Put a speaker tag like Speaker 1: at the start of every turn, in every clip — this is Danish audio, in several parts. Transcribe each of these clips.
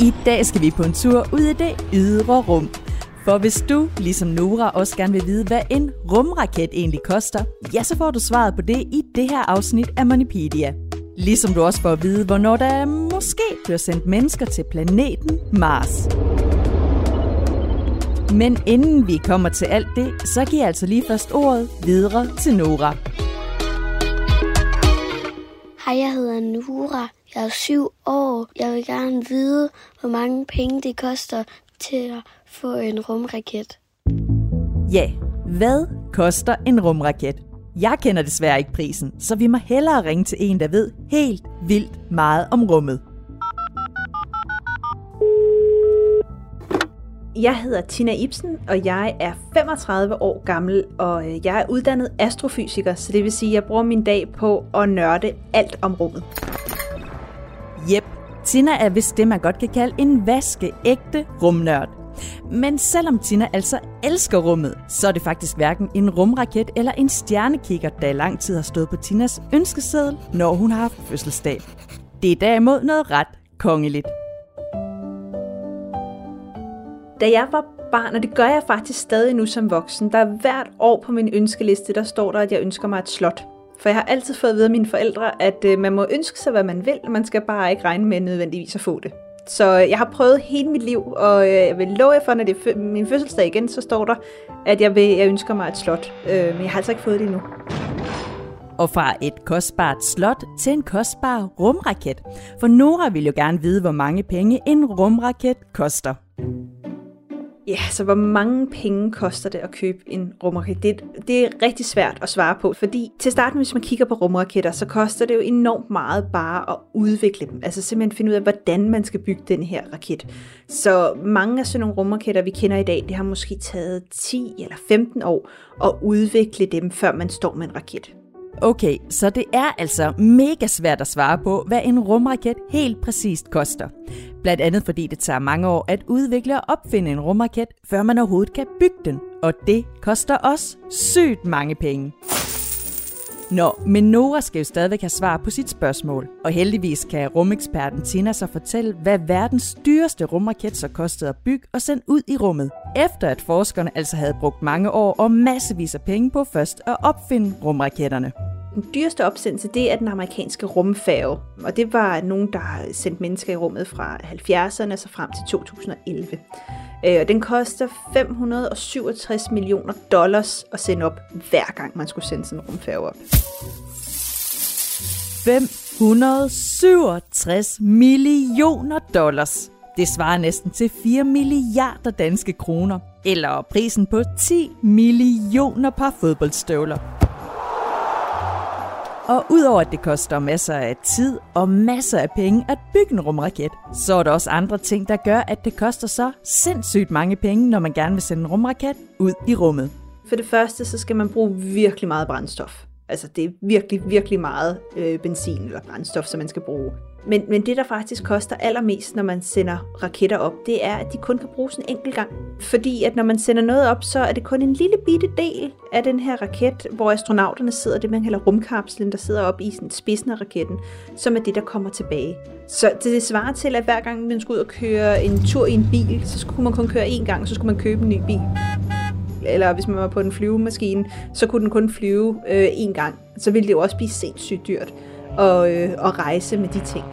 Speaker 1: I dag skal vi på en tur ud i det ydre rum. For hvis du, ligesom Nora, også gerne vil vide, hvad en rumraket egentlig koster, ja, så får du svaret på det i det her afsnit af Monipedia. Ligesom du også får at vide, hvornår der måske bliver sendt mennesker til planeten Mars. Men inden vi kommer til alt det, så giver jeg altså lige først ordet videre til Nora.
Speaker 2: Hej, jeg hedder Nura. Jeg er syv år. Jeg vil gerne vide, hvor mange penge det koster til at få en rumraket.
Speaker 1: Ja, hvad koster en rumraket? Jeg kender desværre ikke prisen, så vi må hellere ringe til en, der ved helt vildt meget om rummet.
Speaker 3: Jeg hedder Tina Ibsen, og jeg er 35 år gammel, og øh, jeg er uddannet astrofysiker, så det vil sige, at jeg bruger min dag på at nørde alt om rummet.
Speaker 1: Jep, Tina er vist det, man godt kan kalde en vaskeægte rumnørd. Men selvom Tina altså elsker rummet, så er det faktisk hverken en rumraket eller en stjernekikker, der i lang tid har stået på Tinas ønskeseddel, når hun har haft fødselsdag. Det er derimod noget ret kongeligt.
Speaker 3: Da jeg var barn, og det gør jeg faktisk stadig nu som voksen, der er hvert år på min ønskeliste, der står der, at jeg ønsker mig et slot. For jeg har altid fået at vide af mine forældre, at øh, man må ønske sig, hvad man vil, man skal bare ikke regne med nødvendigvis at få det. Så øh, jeg har prøvet hele mit liv, og øh, jeg vil love jer for, når det er min fødselsdag igen, så står der, at jeg, vil, jeg ønsker mig et slot. Øh, men jeg har altså ikke fået det endnu.
Speaker 1: Og fra et kostbart slot til en kostbar rumraket. For Nora vil jo gerne vide, hvor mange penge en rumraket koster.
Speaker 3: Ja, så hvor mange penge koster det at købe en rumraket? Det, det er rigtig svært at svare på, fordi til starten, hvis man kigger på rumraketter, så koster det jo enormt meget bare at udvikle dem. Altså simpelthen finde ud af, hvordan man skal bygge den her raket. Så mange af sådan nogle rumraketter, vi kender i dag, det har måske taget 10 eller 15 år at udvikle dem, før man står med en raket.
Speaker 1: Okay, så det er altså mega svært at svare på, hvad en rumraket helt præcist koster. Blandt andet fordi det tager mange år at udvikle og opfinde en rumraket, før man overhovedet kan bygge den. Og det koster også sygt mange penge. Nå, men Nora skal jo stadigvæk have svar på sit spørgsmål. Og heldigvis kan rumeksperten Tina så fortælle, hvad verdens dyreste rumraket så kostede at bygge og sende ud i rummet. Efter at forskerne altså havde brugt mange år og massevis af penge på først at opfinde rumraketterne.
Speaker 3: Den dyreste opsendelse, det er den amerikanske rumfærge. Og det var nogen, der sendte mennesker i rummet fra 70'erne så frem til 2011. Øh, og den koster 567 millioner dollars at sende op, hver gang man skulle sende sådan en rumfærge op.
Speaker 1: 567 millioner dollars. Det svarer næsten til 4 milliarder danske kroner, eller prisen på 10 millioner par fodboldstøvler. Og udover at det koster masser af tid og masser af penge at bygge en rumraket, så er der også andre ting, der gør, at det koster så sindssygt mange penge, når man gerne vil sende en rumraket ud i rummet.
Speaker 3: For det første, så skal man bruge virkelig meget brændstof. Altså det er virkelig, virkelig meget øh, benzin eller brændstof, som man skal bruge. Men, men det, der faktisk koster allermest, når man sender raketter op, det er, at de kun kan bruges en enkelt gang. Fordi at når man sender noget op, så er det kun en lille bitte del af den her raket, hvor astronauterne sidder, det man kalder rumkapslen, der sidder op i sådan spidsen af raketten, som er det, der kommer tilbage. Så det svarer til, at hver gang man skulle ud og køre en tur i en bil, så skulle man kun køre én gang, så skulle man købe en ny bil eller hvis man var på en flyvemaskine, så kunne den kun flyve øh, én gang. Så ville det jo også blive sindssygt dyrt at, øh, at rejse med de ting.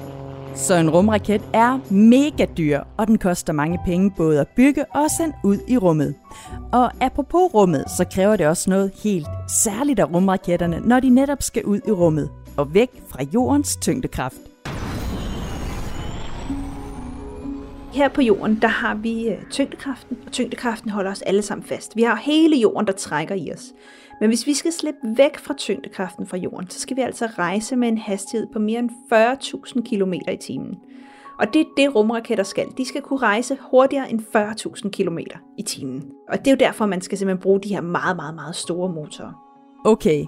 Speaker 1: Så en rumraket er mega dyr, og den koster mange penge både at bygge og sende ud i rummet. Og apropos rummet, så kræver det også noget helt særligt af rumraketterne, når de netop skal ud i rummet og væk fra jordens tyngdekraft.
Speaker 3: Her på jorden, der har vi øh, tyngdekraften, og tyngdekraften holder os alle sammen fast. Vi har hele jorden, der trækker i os. Men hvis vi skal slippe væk fra tyngdekraften fra jorden, så skal vi altså rejse med en hastighed på mere end 40.000 km i timen. Og det er det, rumraketter skal. De skal kunne rejse hurtigere end 40.000 km i timen. Og det er jo derfor, man skal simpelthen bruge de her meget, meget, meget store motorer.
Speaker 1: Okay,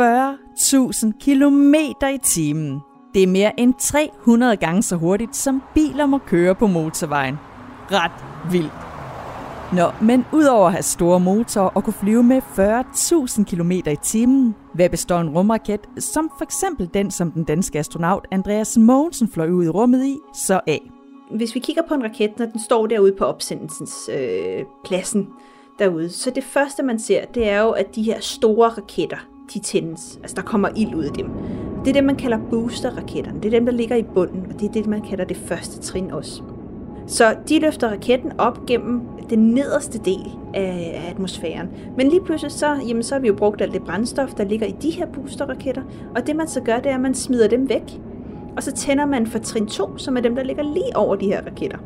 Speaker 1: 40.000 km i timen. Det er mere end 300 gange så hurtigt, som biler må køre på motorvejen. Ret vildt. Nå, men udover at have store motorer og kunne flyve med 40.000 km i timen, Hvad består en rumraket, som for eksempel den, som den danske astronaut Andreas Mogensen fløj ud i rummet i, så af?
Speaker 3: Hvis vi kigger på en raket, når den står derude på opsendelsens øh, pladsen derude, så det første man ser, det er jo, at de her store raketter, de tændes. Altså der kommer ild ud af dem. Det er det, man kalder boosterraketterne. Det er dem, der ligger i bunden, og det er det, man kalder det første trin også. Så de løfter raketten op gennem den nederste del af atmosfæren. Men lige pludselig så, jamen, så har vi jo brugt alt det brændstof, der ligger i de her boosterraketter. Og det man så gør, det er, at man smider dem væk. Og så tænder man for trin 2, som er dem, der ligger lige over de her raketter.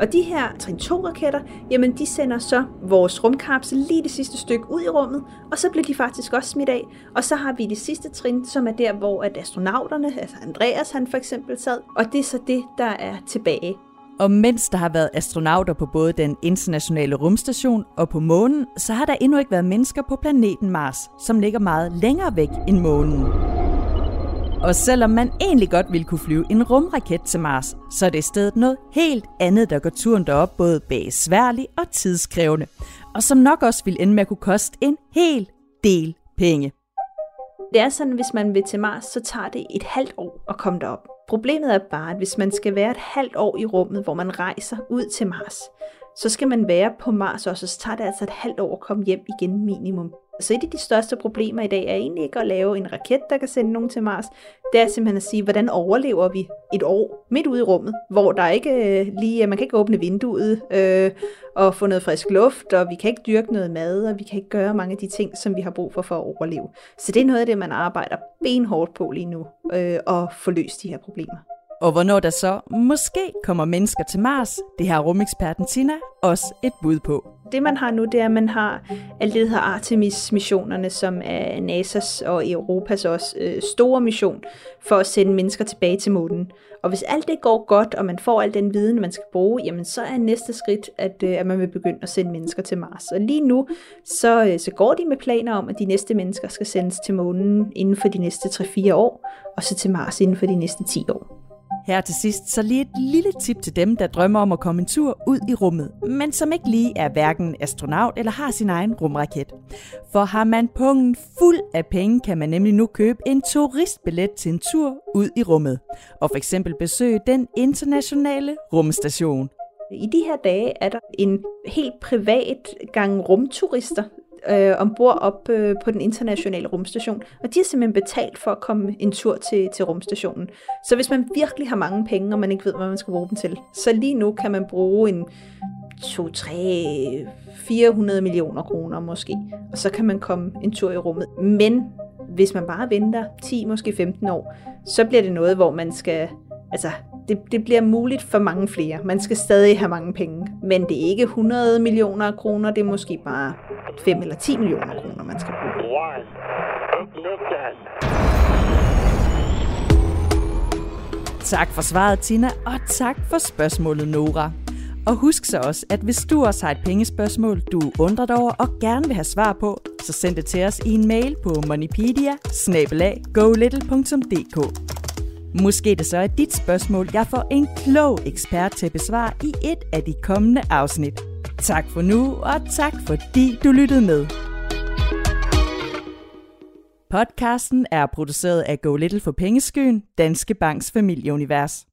Speaker 3: Og de her trin 2-raketter, jamen de sender så vores rumkapsel lige det sidste stykke ud i rummet, og så bliver de faktisk også smidt af. Og så har vi det sidste trin, som er der, hvor at astronauterne, altså Andreas han for eksempel sad, og det er så det, der er tilbage.
Speaker 1: Og mens der har været astronauter på både den internationale rumstation og på månen, så har der endnu ikke været mennesker på planeten Mars, som ligger meget længere væk end månen. Og selvom man egentlig godt ville kunne flyve en rumraket til Mars, så er det i stedet noget helt andet, der går turen derop både besværlig og tidskrævende, og som nok også vil ende med at kunne koste en hel del penge.
Speaker 3: Det er sådan, hvis man vil til Mars, så tager det et halvt år at komme derop. Problemet er bare, at hvis man skal være et halvt år i rummet, hvor man rejser ud til Mars, så skal man være på Mars også, og så tager det altså et halvt år at komme hjem igen minimum. Så et af de største problemer i dag er egentlig ikke at lave en raket, der kan sende nogen til Mars. Det er simpelthen at sige, hvordan overlever vi et år midt ude i rummet, hvor der ikke øh, lige, øh, man kan ikke åbne vinduet øh, og få noget frisk luft, og vi kan ikke dyrke noget mad, og vi kan ikke gøre mange af de ting, som vi har brug for for at overleve. Så det er noget af det, man arbejder benhårdt på lige nu, øh, at få løst de her problemer.
Speaker 1: Og hvornår der så måske kommer mennesker til Mars, det har rumeksperten Tina også et bud på.
Speaker 3: Det man har nu, det er, at man har alt det, der Artemis-missionerne, som er NASA's og Europas også øh, store mission for at sende mennesker tilbage til månen. Og hvis alt det går godt, og man får al den viden, man skal bruge, jamen så er næste skridt, at, øh, at man vil begynde at sende mennesker til Mars. Og lige nu, så, øh, så går de med planer om, at de næste mennesker skal sendes til månen inden for de næste 3-4 år, og så til Mars inden for de næste 10 år.
Speaker 1: Her til sidst så lige et lille tip til dem, der drømmer om at komme en tur ud i rummet, men som ikke lige er hverken astronaut eller har sin egen rumraket. For har man pungen fuld af penge, kan man nemlig nu købe en turistbillet til en tur ud i rummet, og for eksempel besøge den internationale rumstation.
Speaker 3: I de her dage er der en helt privat gang rumturister, øh, ombord op øh, på den internationale rumstation, og de har simpelthen betalt for at komme en tur til, til rumstationen. Så hvis man virkelig har mange penge, og man ikke ved, hvad man skal bruge dem til, så lige nu kan man bruge en 2, 3, 400 millioner kroner måske, og så kan man komme en tur i rummet. Men hvis man bare venter 10, måske 15 år, så bliver det noget, hvor man skal altså, det, det bliver muligt for mange flere. Man skal stadig have mange penge, men det er ikke 100 millioner kroner, det er måske bare 5 eller 10 millioner kroner, man skal bruge.
Speaker 1: Tak for svaret, Tina, og tak for spørgsmålet, Nora. Og husk så også, at hvis du også har et pengespørgsmål, du undrer dig over og gerne vil have svar på, så send det til os i en mail på moneypedia Måske det så er dit spørgsmål, jeg får en klog ekspert til at besvare i et af de kommende afsnit. Tak for nu, og tak fordi du lyttede med. Podcasten er produceret af Go Little for Pengeskyen, Danske Banks familieunivers.